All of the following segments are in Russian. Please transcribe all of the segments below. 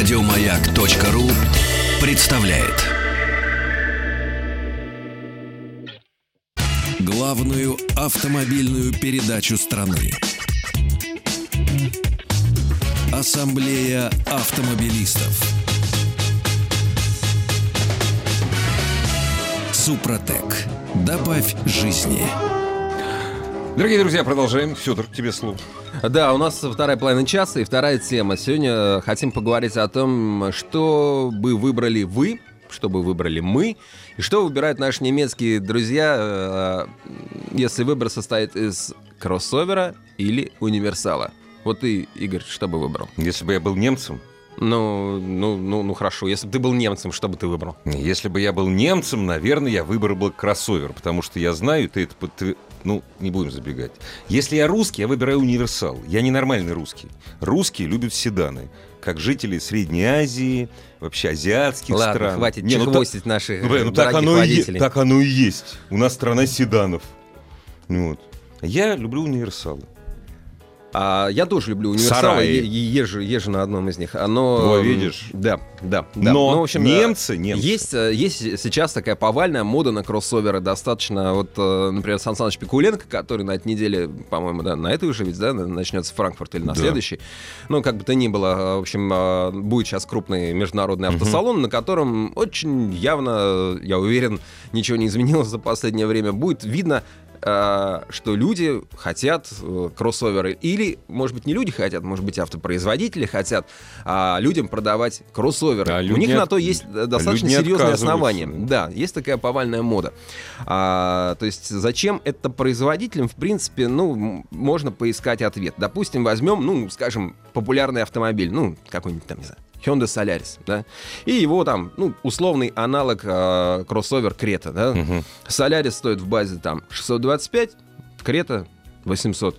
Радиомаяк.ру представляет главную автомобильную передачу страны. Ассамблея автомобилистов. Супротек. Добавь жизни. Дорогие друзья, продолжаем. Федор, тебе слово. Да, у нас вторая половина часа и вторая тема. Сегодня хотим поговорить о том, что бы выбрали вы, что бы выбрали мы, и что выбирают наши немецкие друзья, э, если выбор состоит из кроссовера или универсала. Вот ты, Игорь, что бы выбрал? Если бы я был немцем, Ну, ну, ну, ну хорошо. Если бы ты был немцем, что бы ты выбрал? если бы я был немцем, наверное, я выбрал бы кроссовер, потому что я знаю, ты это ну, не будем забегать. Если я русский, я выбираю универсал. Я ненормальный русский. Русские любят седаны, как жители Средней Азии, вообще азиатских Ладно, стран. хватит Не, ну наших Ну, ну так оно, и, водителей. так оно и есть. У нас страна седанов. Ну Вот. Я люблю универсалы. А, я тоже люблю универсалы, е- езжу, езжу на одном из них. Оно, Во, видишь? Да, да, да. Но Ну, в общем, немцы, э, немцы. Есть, э, есть сейчас такая повальная мода на кроссоверы. Достаточно, вот, э, например, Сан Саныч Пикуленко, который на этой неделе, по-моему, да, на этой уже ведь, да, начнется Франкфурт или на Да. следующий. Ну, как бы то ни было, в общем, будет сейчас крупный международный автосалон, на котором очень явно, я уверен, ничего не изменилось за последнее время. Будет видно что люди хотят э, кроссоверы. Или, может быть, не люди хотят, может быть, автопроизводители хотят а, людям продавать кроссоверы. А У них не на то есть э, достаточно серьезные основания. Да, есть такая повальная мода. А, то есть зачем это производителям, в принципе, ну, можно поискать ответ. Допустим, возьмем, ну, скажем, популярный автомобиль, ну, какой-нибудь там, не знаю, Hyundai Solaris, да, и его там, ну, условный аналог э, кроссовер Крета, да. Мгм. Solaris стоит в базе там 625, Крета 800.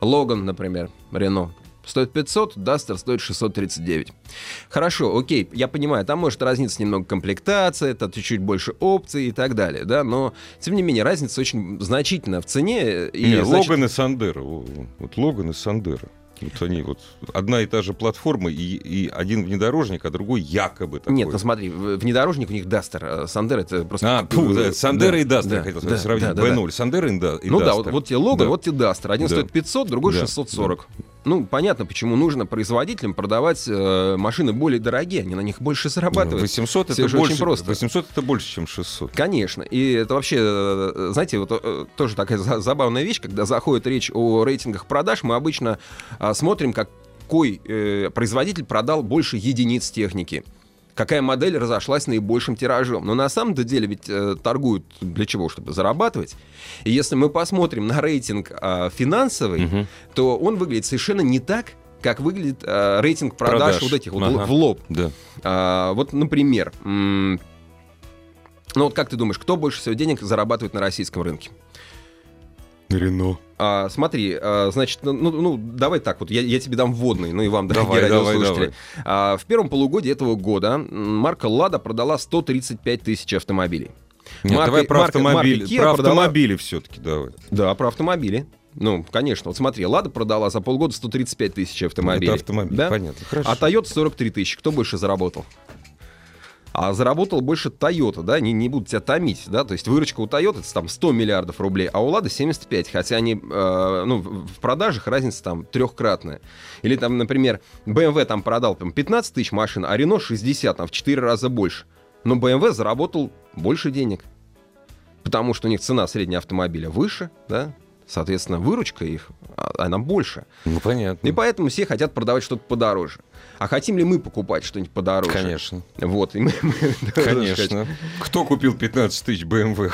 Логан, например, Рено, стоит 500, Дастер стоит 639. Хорошо, окей, я понимаю, там может разниться немного комплектация, это чуть-чуть больше опций и так далее, да, но, тем не менее, разница очень значительна в цене. И Не, значит- Логан и Сандера. Во- Вот Логан и Сандера. Вот они вот одна и та же платформа, и, и один внедорожник, а другой якобы такой. Нет, ну смотри, внедорожник у них Дастер, а Сандер это просто... А, фу, да, Сандера Да, и Дастер, да, хотел да, сравнить. да, да, да. B0, Сандеро и, да, и Ну да, Дастер. вот, вот тебе Логан, Да. вот тебе Дастер. Один Да. стоит 500, другой Да, 640. Ну, понятно, почему нужно производителям продавать э, машины более дорогие, они на них больше зарабатывают. 800 Всё это же очень больше, просто. 800 это больше, чем 600. Конечно. И это вообще, э, знаете, вот э, тоже такая за- забавная вещь, когда заходит речь о рейтингах продаж, мы обычно а, смотрим, какой э, производитель продал больше единиц техники. Какая модель разошлась наибольшим тиражом. Но на самом-то деле ведь э, торгуют для чего? Чтобы зарабатывать. И если мы посмотрим на рейтинг а, финансовый, Мгм. то он выглядит совершенно не так, как выглядит а, рейтинг продаж, Продаж. вот этих вот Ага. в лоб. Да. А, вот, например, м, ну вот как ты думаешь, кто больше всего денег зарабатывает на российском рынке? Рено. А, смотри, а, значит, ну, ну, ну, давай так вот, я, я тебе дам вводный, ну и вам, дорогие Давай, давай, радиослушатели. А, в первом полугодии этого года марка «Лада» продала 135 тысяч автомобилей. Нет, Марка- давай про марка- автомобили. марка Kia про продала- автомобили все-таки давай. Да, про автомобили. Ну, конечно. Вот смотри, «Лада» продала за полгода 135 тысяч автомобилей. Это автомобиль, Да? понятно. Хорошо. А Toyota 43 тысячи. Кто больше заработал? А заработал больше Toyota, да, не, не будут тебя томить, да, то есть выручка у Toyota это там 100 миллиардов рублей, а у Лады 75, хотя они, э, ну, в продажах разница там трехкратная. Или там, например, BMW там продал там, 15 тысяч машин, а Renault 60, там в 4 раза больше. Но BMW заработал больше денег, потому что у них цена среднего автомобиля выше, да, соответственно, выручка их, а, она больше. Ну, понятно. И поэтому все хотят продавать что-то подороже. А хотим ли мы покупать что-нибудь подороже? Конечно. Вот. и мы- мы- Конечно. Кто купил 15 тысяч BMW?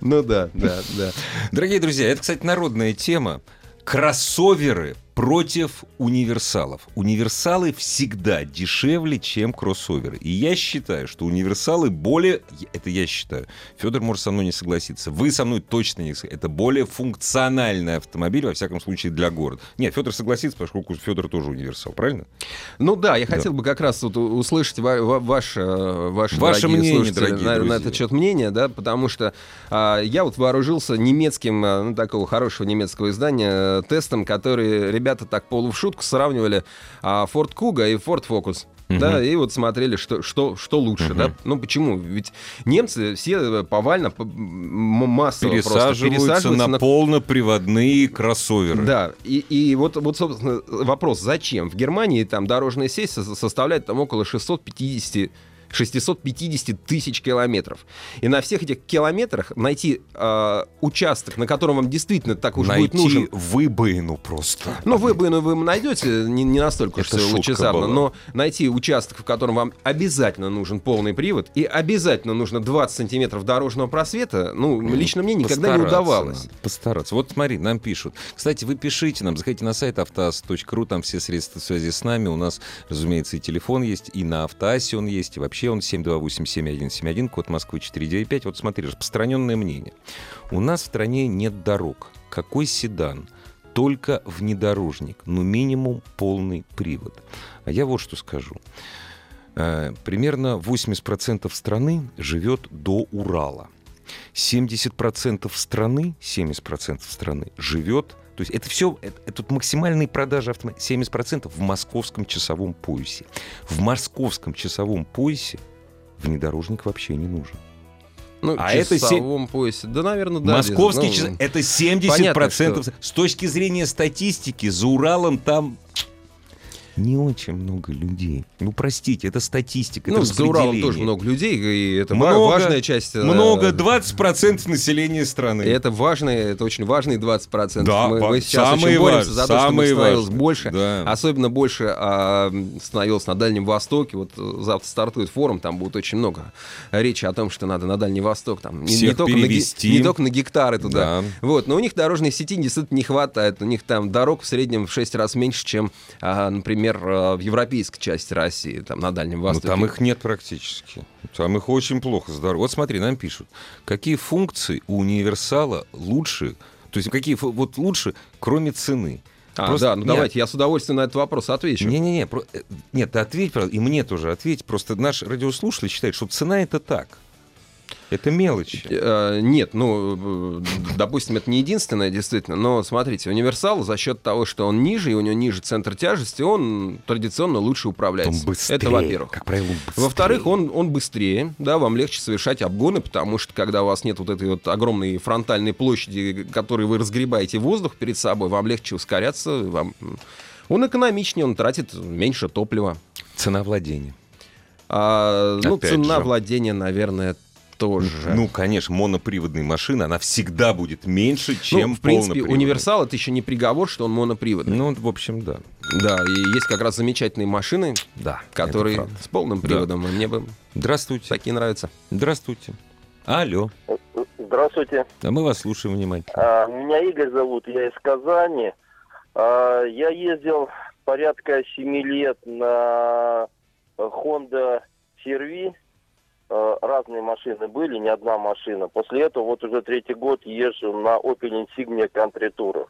Ну да, да, да. Дорогие друзья, это, кстати, народная тема. Кроссоверы против универсалов. Универсалы всегда дешевле, чем кроссоверы. И я считаю, что универсалы более... Это я считаю. Федор может со мной не согласиться. Вы со мной точно не согласитесь. Это более функциональный автомобиль, во всяком случае, для города. Нет, Федор согласится, поскольку Федор тоже универсал, правильно? Ну да, я хотел бы как раз вот услышать ва- ва- ваше, ваше, Ваше дорогие мнение, дорогие на, на друзья. этот счет мнение, да, потому что а, я вот вооружился немецким, а, ну, такого хорошего немецкого издания, э, тестом, который ребята ребята так полу в шутку сравнивали а, Ford Kuga и Ford Focus. Мгм. Да, и вот смотрели, что, что, что лучше, Мгм. да? Ну почему? Ведь немцы все повально, п- м- массово просто Пересаживаются на, полноприводные кроссоверы. да, и, и вот, вот, собственно, вопрос, зачем? В Германии там дорожная сеть со- составляет там около 650 650 тысяч километров. И на всех этих километрах найти э, участок, на котором вам действительно так уж будет Найти нужен. выбоину просто. Ну, выбоину вы найдете, не, не настолько Это уж лучезарно, была. но найти участок, в котором вам обязательно нужен полный привод и обязательно нужно 20 сантиметров дорожного просвета, ну, лично мне никогда не удавалось. надо, постараться. Вот смотри, нам пишут. Кстати, вы пишите нам, заходите на сайт автоаз.ру, там все средства связи с нами. У нас, разумеется, и телефон есть, и на автоасе он есть, и вообще он 728-7171, код Москвы 495. Вот смотри, распространенное мнение. У нас в стране нет дорог. Какой седан? Только внедорожник, но минимум полный привод. А я вот что скажу. Э, Примерно 80% страны живет до Урала. 70% страны, 70% страны живет, то есть это все, это, это тут максимальные продажи автомобилей, 70% в московском часовом поясе. В московском часовом поясе внедорожник вообще не нужен. Ну, А это се- часовом поясе. Да, наверное, да. Московский ну, час- это 70%. понятно, что- С точки зрения статистики, за Уралом там не очень много людей. Ну, простите, это статистика, Ну, это за Уралом тоже много людей, и это Много, важная часть. э, Много, 20% населения страны. И это важные, это очень важные 20%. Да, мы, мы сейчас самые очень боремся за то, чтобы самые становилось важные. больше. Да. Особенно больше а, становилось на Дальнем Востоке. Вот э, завтра стартует форум, там будет очень много речи о том, что надо на Дальний Восток. Там, не- не, Всех только на, не только на гектары туда. Да. Вот, но у них дорожной сети действительно не хватает. У них там дорог в среднем в 6 раз меньше, чем, а, например, а, в европейской части России, там на Дальнем Ну, Востоке. там их нет практически. Там их очень плохо здорово. Вот смотри, нам пишут, какие функции у универсала лучше, то есть какие вот лучше, кроме цены. А, Просто- да, ну нет, давайте, я с удовольствием на этот вопрос отвечу. Не-не-не, про- э, нет, ответь, и мне тоже ответь. Просто наш радиослушатель считает, что цена это так. Это мелочи. Э, Нет, ну, э, допустим, это не единственное, действительно, но смотрите, универсал за счет того, что он ниже, и у него ниже центр тяжести, он традиционно лучше Он управляется. быстрее. Это во-первых. Как правило, он. Во-вторых, он, он быстрее, да, вам легче совершать обгоны, потому что когда у вас нет вот этой вот огромной фронтальной площади, которой вы разгребаете воздух перед собой, вам легче ускоряться, вам... Он экономичнее, он тратит меньше топлива. Цена владения. А, ну, Опять цена же. владения, наверное, тоже. Ну, конечно, моноприводная машина, она всегда будет меньше, чем ну, в принципе, универсал это еще не приговор, что он моноприводный. Ну, в общем, да. Да, и есть как раз замечательные машины, Да. которые с полным Да. приводом. и Мне бы Здравствуйте. такие нравятся. Здравствуйте. Алло. Здравствуйте. А мы вас слушаем внимательно. А, Меня Игорь зовут, я из Казани. А, Я ездил порядка 7 лет на Honda CR-V. Э, Разные машины были, не одна машина. После этого вот уже третий год езжу на Opel Insignia Country Tourer.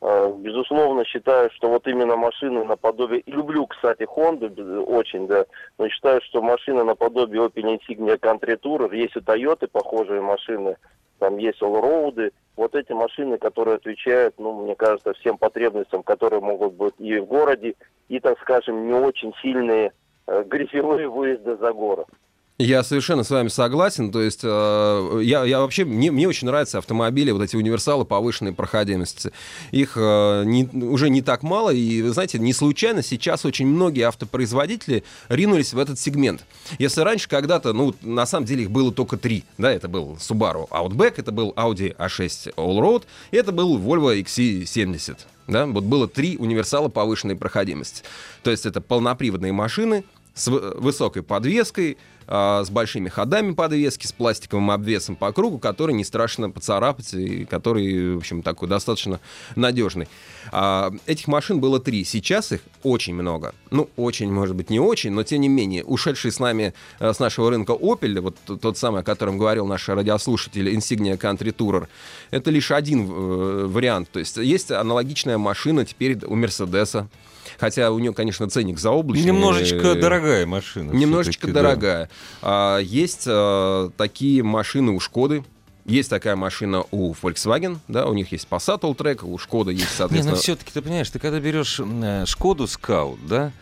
Э, Безусловно, считаю, что вот именно машины наподобие... и Люблю, кстати, Honda очень, да, но считаю, что машина наподобие Opel Insignia Country Tourer, есть у Toyota похожие машины, там есть Allroad, вот эти машины, которые отвечают, ну, мне кажется, всем потребностям, которые могут быть и в городе, и, так скажем, не очень сильные э, грязевые выезды за город. Я совершенно с вами согласен. То есть э, я, я вообще мне, мне очень нравятся автомобили, вот эти универсалы повышенной проходимости. Их э, не- уже не так мало, и вы знаете, не случайно сейчас очень многие автопроизводители ринулись в этот сегмент. Если раньше когда-то, ну на самом деле их было только три, да, это был Subaru Outback, это был Audi A6 Allroad, и это был Volvo XC70. Да, вот было три универсала повышенной проходимости. То есть это полноприводные машины, с вы- высокой подвеской, а, с большими ходами подвески, с пластиковым обвесом по кругу, который не страшно поцарапать и который, в общем, такой достаточно надежный. А, этих машин было три. Сейчас их очень много. Ну, очень, может быть, не очень, но тем не менее. Ушедший с нами, э, с нашего рынка Opel, вот тот самый, о котором говорил наш радиослушатель, Insignia Country Tourer, это лишь один э, вариант. То есть есть аналогичная машина теперь у Мерседеса. Хотя у нее, конечно, ценник заоблачный. Немножечко Э, дорогая машина. Немножечко всё-таки, да. дорогая. А, есть а, такие машины у Шкоды. Есть такая машина у Volkswagen, да, у них есть Passat Alltrack, у Шкода есть, Не, соответственно... но все-таки ты понимаешь, ты когда берешь э, Шкоду Скаут, да,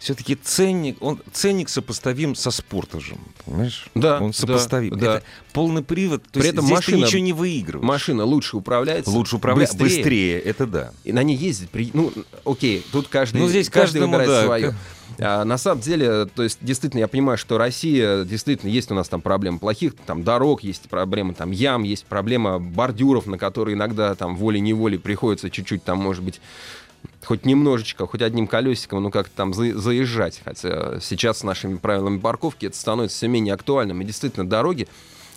все-таки ценник, он, ценник сопоставим со спортажем, понимаешь? Да, Он сопоставим. да. Это полный привод, то При есть этом здесь машина- ты ничего не выигрываешь. Машина лучше управляется. Лучше управлять быстрее. быстрее. это да. И на ней ездить, при... ну, окей, тут каждый, Ну, здесь каждый каждому, выбирает да, свое. А, на самом деле, то есть, действительно, я понимаю, что Россия, действительно, есть у нас там проблемы плохих, там, дорог, есть проблемы, там, ям, есть проблема бордюров, на которые иногда, там, волей-неволей приходится чуть-чуть, там, может быть, хоть немножечко, хоть одним колесиком, ну, как-то там за- заезжать. Хотя сейчас с нашими правилами парковки это становится все менее актуальным. И действительно, дороги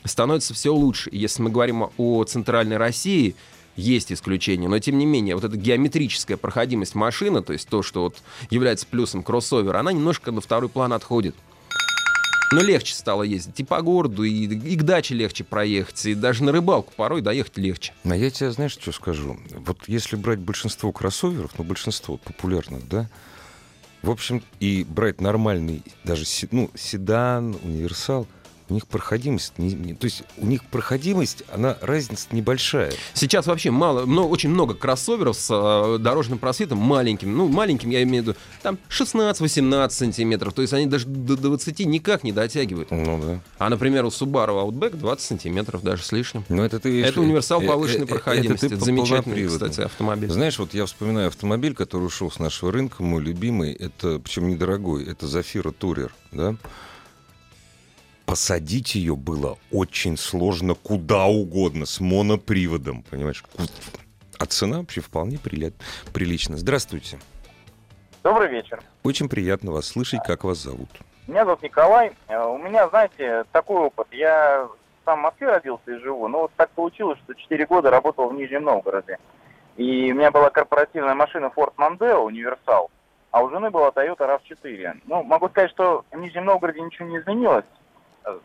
становятся все лучше. И если мы говорим о центральной России, есть исключения, но тем не менее, вот эта геометрическая проходимость машины, то есть то, что вот является плюсом кроссовера, она немножко на второй план отходит. Но легче стало ездить и по городу, и, и к даче легче проехать, и даже на рыбалку порой доехать легче. А я тебе, знаешь, что скажу? Вот если брать большинство кроссоверов, ну, большинство популярных, да, в общем, и брать нормальный, даже ну, седан, универсал, у них проходимость, не- не- то есть у них проходимость, она разница небольшая. Сейчас вообще мало, но очень много кроссоверов с э, дорожным просветом маленьким. Ну, маленьким я имею в виду, там 16-18 сантиметров. То есть они даже до 20 никак не дотягивают. Ну да. А, например, у Subaru Outback 20 сантиметров, даже с лишним. Но это ты... Это универсал э, повышенной э, э, проходимости. Это по замечательный, кстати, автомобиль. Знаешь, вот я вспоминаю автомобиль, который ушел с нашего рынка, мой любимый, это, причем недорогой, это Зафира Турер, да? Посадить ее было очень сложно куда угодно, с моноприводом, понимаешь? А цена вообще вполне приля- прилична. Здравствуйте. Добрый вечер. Очень приятно вас слышать, как вас зовут. Меня зовут Николай. Э, У меня, знаете, такой опыт. Я сам в Москве родился и живу, но вот так получилось, что 4 года работал в Нижнем Новгороде. И у меня была корпоративная машина Ford Mondeo, универсал, а у жены была Toyota RAV4. Ну, могу сказать, что в Нижнем Новгороде ничего не изменилось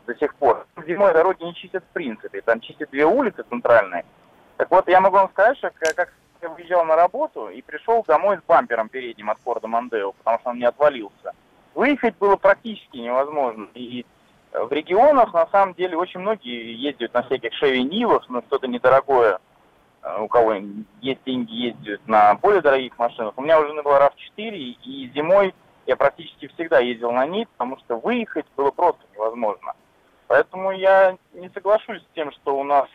до сих пор. Зимой дороги не чистят в принципе, там чистят две улицы центральные. Так вот, я могу вам сказать, что как я выезжал на работу и пришел домой с бампером передним от Форда Мондео, потому что он не отвалился. Выехать было практически невозможно. И в регионах, на самом деле, очень многие ездят на всяких Нивах, но что-то недорогое. Э, У кого есть деньги, ездят на более дорогих машинах. У меня уже была RAV4, и зимой я практически всегда ездил на ней, потому что выехать было просто невозможно. Поэтому я не соглашусь с тем, что у нас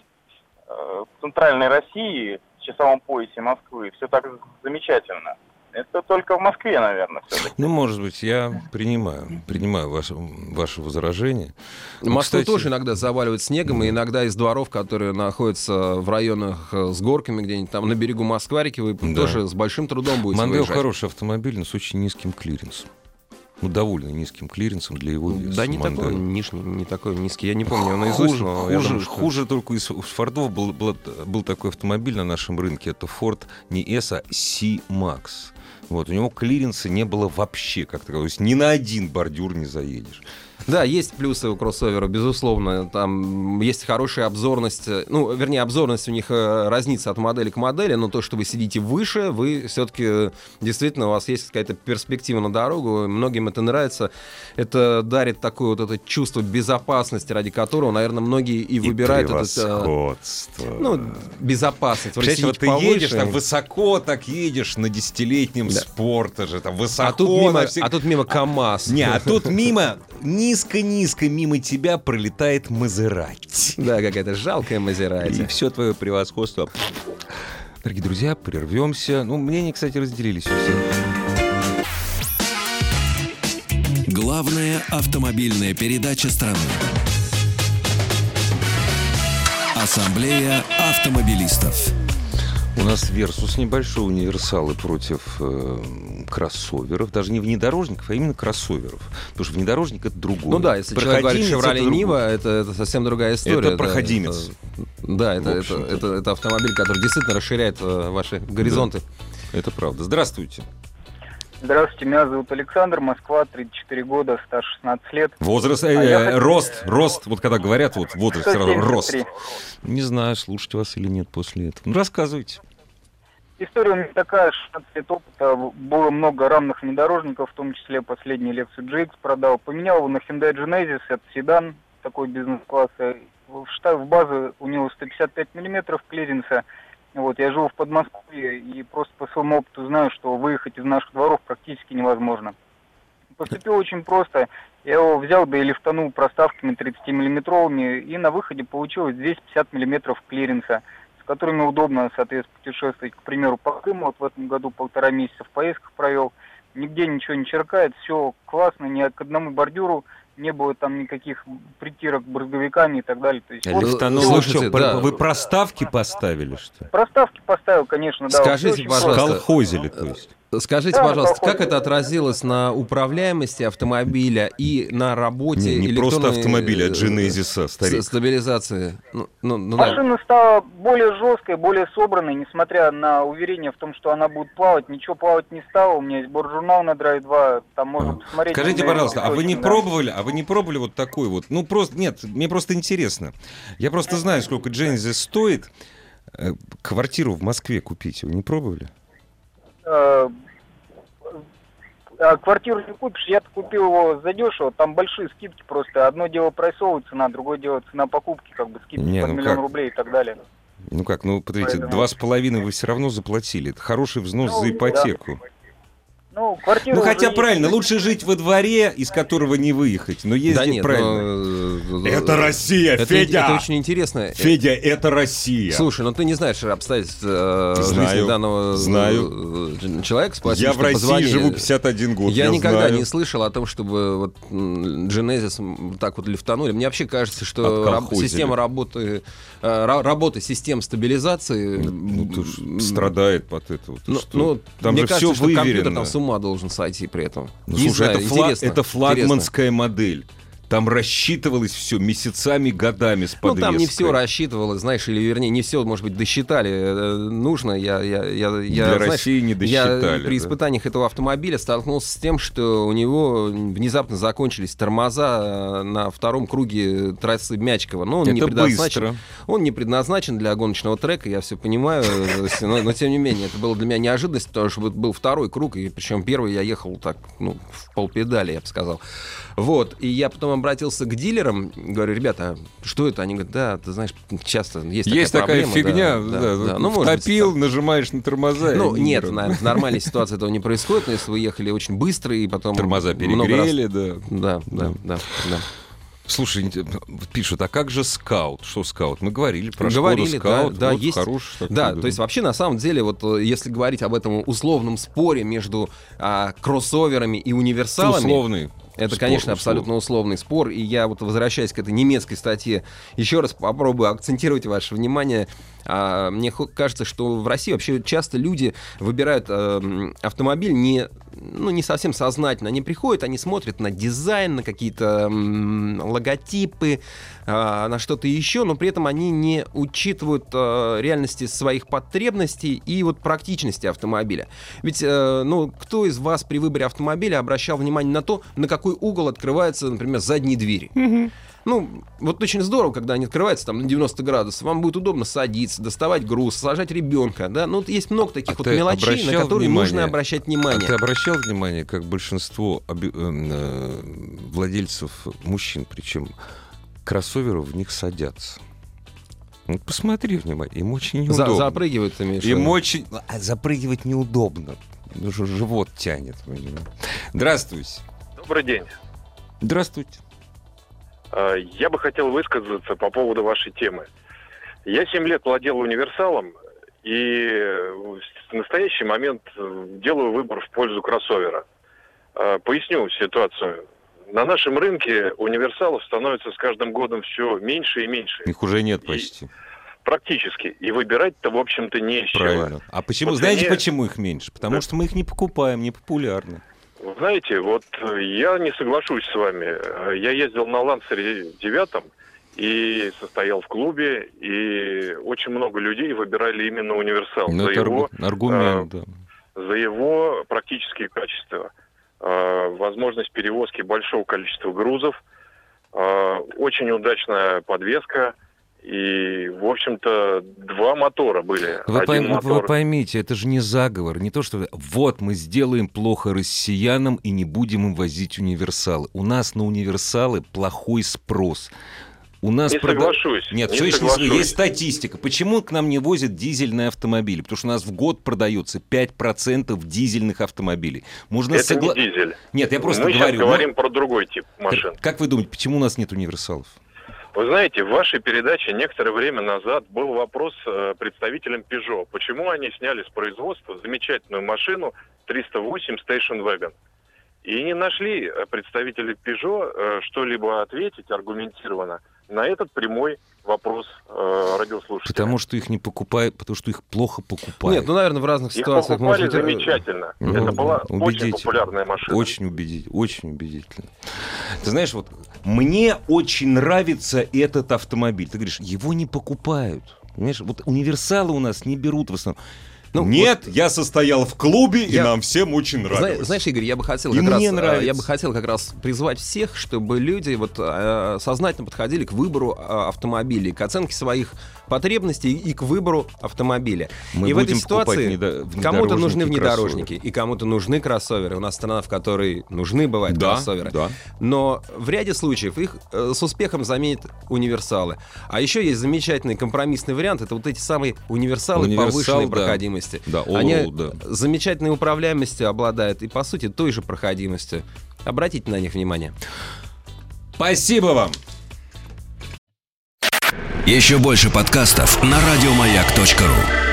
э, в центральной России, в часовом поясе Москвы, все так замечательно. Это только в Москве, наверное, все-таки. Ну, может быть, я принимаю, принимаю ваше, ваше возражение. Ну, Москву кстати- тоже иногда заваливают снегом, и иногда из дворов, которые находятся в районах э, с горками где-нибудь там на берегу Москварики, вы Да. тоже с большим трудом будете выезжать. хороший автомобиль, но с очень низким клиренсом. Ну, довольно низким клиренсом для его веса. Да не такой нижний, не такой низкий. Я не помню его наизусть, Хуже, но хуже, думаю, что- хуже только из Фордов был, был, был такой автомобиль на нашем рынке. Это Ford не S, а C-Max. Вот, у него клиренса не было вообще как такового. То есть ни на один бордюр не заедешь. Да, есть плюсы у кроссовера, безусловно. Там есть хорошая обзорность. э, Ну, вернее, обзорность у них э, разнится от модели к модели, но то, что вы сидите выше, вы все-таки действительно у вас есть какая-то перспектива на дорогу. Многим это нравится. Это дарит такое вот это чувство безопасности, ради которого, наверное, многие и выбирают этот. э. Ну, безопасность. Представляете, вот ты повыше. едешь, там высоко так едешь на десятилетнем Да. спорта же, там высоко. а тут мимо, всех- а тут мимо КАМАЗ. Не, а тут мимо, низко-низко мимо тебя пролетает Мазерати. Да, какая-то жалкая И Мазерати. все твое превосходство. Дорогие друзья, прервемся. Ну, мнения, кстати, разделились у всех. Главная автомобильная передача страны. Ассамблея автомобилистов. У нас версус небольшой универсалы против э, кроссоверов. Даже не внедорожников, а именно кроссоверов. Потому что внедорожник это другое. Ну да, если человек говорит это другое. Нива, это, это совсем другая история. Это проходимец. это- да, это, это, это, это автомобиль, который действительно расширяет э, ваши горизонты. Это правда. Здравствуйте. Здравствуйте, меня зовут Александр, Москва, 34 года, стаж 16 лет. Возраст, э, А я э, рост, рост. Вот когда говорят, вот возраст, сразу рост. 173. Не знаю, слушать вас или нет после этого. Ну, рассказывайте. История у меня такая, 16 лет опыта, было много равных внедорожников, в том числе последний Lexus GX продал. Поменял его на Hyundai Genesis, это седан, такой бизнес-класса. в штаб в базу у него 155 миллиметров клиренса. Вот, я живу в Подмосковье и просто по своему опыту знаю, что выехать из наших дворов практически невозможно. Поступил очень просто. Я его взял, да и лифтанул проставками 30-миллиметровыми, и на выходе получилось 250 миллиметров клиренса, с которыми удобно, соответственно, путешествовать. К примеру, по Крыму вот в этом году полтора месяца в поездках провел. Нигде ничего не черкает, все классно, ни к одному бордюру не было там никаких притирок брызговиками и так далее. То есть, вот Вы Слушайте, что, да. вы проставки поставили, что ли? Проставки поставил, конечно, да. Скажите, вот пожалуйста. Колхозили, то есть. Скажите, Да, пожалуйста, проходит. как это отразилось на управляемости автомобиля и на работе Не, не просто автомобиля, а э, Genesis, старик. с- стабилизации? Ну, ну, ну да. Машина стала более жесткой, более собранной, несмотря на уверение в том, что она будет плавать. Ничего плавать не стало. У меня есть борт-журнал на Drive 2, там можно посмотреть. Скажите, пожалуйста, а вы не да. пробовали, а вы не пробовали вот такой вот? Ну просто нет, мне просто интересно. Я просто знаю, сколько Genesis стоит. Э, Квартиру в Москве купить, вы не пробовали? А квартиру не купишь, я купил его задешево, там большие скидки просто. Одно дело прайсовая цена, другое дело цена покупки, как бы скидки Не, под ну миллион как? рублей и так далее. Ну как, ну подождите, два с половиной вы все равно заплатили. Это хороший взнос Ну, за да. Ну, квартира Ну хотя есть. правильно, лучше жить во дворе, из которого не выехать, но ездить Да нет, правильно. ну, э, Это Россия, это, Федя! это очень интересно. Федя, это Россия. Слушай, ну ты не знаешь обстоятельств э, Знаю, жизни данного э, знаю. человека. Спасибо, я в России позвонили. живу 51 год. Я, никогда знаю. не слышал о том, чтобы вот Genesis так вот лифтанули. Мне вообще кажется, что раб- система работы, э, ра- работы систем стабилизации... Ну, страдает под это. вот. Ну, ну, Там мне же кажется, все что компьютер выверено. там с ума должен сойти при этом. Ну, Не слушай, знаю, это, фла- интересно, это флагманская модель. Там рассчитывалось все месяцами, годами с Ну, подвеской. там не все рассчитывалось, знаешь, или вернее, не все, может быть, досчитали. э, Нужно, я, я, я, я Для знаешь, России не Я досчитали. при да. испытаниях этого автомобиля столкнулся с тем, что у него внезапно закончились тормоза э, на втором круге трассы Мячкова. Но он не Это предназначен. быстро. Он не предназначен для гоночного трека, я все понимаю, э, но, но тем не менее, это было для меня неожиданность, потому что был второй круг, и причем первый я ехал так, ну, в полпедали, я бы сказал. Вот, и я потом обратился к дилерам, говорю, ребята, что это? Они говорят, да, ты знаешь, часто есть такая Есть такая проблема, фигня, да, да, да, да. Ну, быть, так. нажимаешь на тормоза. Ну, нет, не наверное, в нормальной ситуации этого не происходит, но если вы ехали очень быстро и потом... Тормоза много раз- перегрели, да. Да, да, да, да. Слушай, пишут, а как же скаут? Что скаут? Мы говорили про Говорили, Шкоду да, скаут. да, вот есть- хороший такой, Да, то есть вообще на самом деле, вот э, если говорить об этом условном споре между а, кроссоверами и универсалами, условный. Это, спор, конечно, условный. абсолютно условный спор. И я вот возвращаясь к этой немецкой статье, еще раз попробую акцентировать ваше внимание. А, мне кажется, что в России вообще часто люди выбирают э, автомобиль не, ну, не совсем сознательно. Они приходят, они смотрят на дизайн, на какие-то м, логотипы, а, на что-то еще, но при этом они не учитывают э, реальности своих потребностей и вот практичности автомобиля. Ведь, э, ну, кто из вас при выборе автомобиля обращал внимание на то, на какой угол открываются, например, задние двери? Ну, вот очень здорово, когда они открываются там на 90 градусов. Вам будет удобно садиться, доставать груз, сажать ребенка, да. Ну, вот есть много таких А вот мелочей, на которые внимание? нужно обращать А внимание. ты обращал внимание, как большинство оби- э, э, владельцев, мужчин причем, кроссоверы в них садятся? Ну, посмотри внимательно, им очень За- неудобно. запрыгивают, ты имеешь Им очень... А запрыгивать неудобно. Ну, живот тянет. понимаешь. Здравствуйте. Добрый день. Здравствуйте. Э, Я бы хотел высказаться по поводу вашей темы. Я 7 лет владел универсалом и в настоящий момент э, делаю выбор в пользу кроссовера. Э, Поясню ситуацию. На нашем рынке универсалов становится с каждым годом все меньше и меньше. Их уже нет почти. Практически. И выбирать-то, в общем-то, не из чего. Правильно. А почему? Вот Знаете, мне- почему их меньше? Потому Да. что мы их не покупаем, не популярны. Вы Знаете, вот э, я не соглашусь с вами. Э, Я ездил на Лансере девятом и состоял в клубе, и очень много людей выбирали именно универсал Ну, за его, аргу- аргумент, да. за его практические качества. Э, Возможность перевозки большого количества грузов, э, очень удачная подвеска, и, в общем-то, два мотора были. Вы, Один пойм- мотор... вы поймите, это же не заговор, не то, что вот мы сделаем плохо россиянам и не будем им возить универсалы. У нас на универсалы плохой спрос. У нас Не прода- соглашусь. Нет, не все еще не соглашусь. соглашусь. Есть статистика. Почему к нам не возят дизельные автомобили? Потому что у нас в год продается 5% дизельных автомобилей. Можно Это согла- не дизель. Нет, я просто Мы говорю. сейчас говорим про другой тип ну, машин. как вы думаете, почему у нас нет универсалов? Вы знаете, в вашей передаче некоторое время назад был вопрос э, представителям Peugeot. Почему они сняли с производства замечательную машину 308 Station Wagon? И не нашли э, представители Peugeot э, что-либо ответить аргументированно на этот прямой вопрос э, радиослушателя. Потому что их не покупают, потому что их плохо покупают. Нет, ну, наверное, в разных Их ситуациях покупали может быть... замечательно. Ну, Это была очень популярная машина. Очень убедительно, очень убедительно. Ты знаешь, вот мне очень нравится этот автомобиль. Ты говоришь, его не покупают. Понимаешь, вот универсалы у нас не берут в основном. Ну, Нет, я состоял в клубе, Я- и нам всем очень нравилось. Знаешь, Игорь, я бы хотел И как раз, э, нравится. я бы хотел как раз призвать всех, чтобы люди вот э, сознательно подходили к выбору э, автомобилей, к оценке своих потребностей и к выбору автомобиля. Мы и в этой ситуации внедо- кому-то нужны внедорожники, внедорожники, и кому-то нужны кроссоверы. У нас страна, в которой нужны бывают Да, кроссоверы. да. Но в ряде случаев их э, с успехом заменят универсалы. А еще есть замечательный компромиссный вариант. Это вот эти самые универсалы Универсал, повышенной да. проходимости. Да, all Они да. замечательной управляемостью обладают и, по сути, той же проходимостью. Обратите на них внимание. Спасибо вам. Еще больше подкастов на радиомаяк.ру.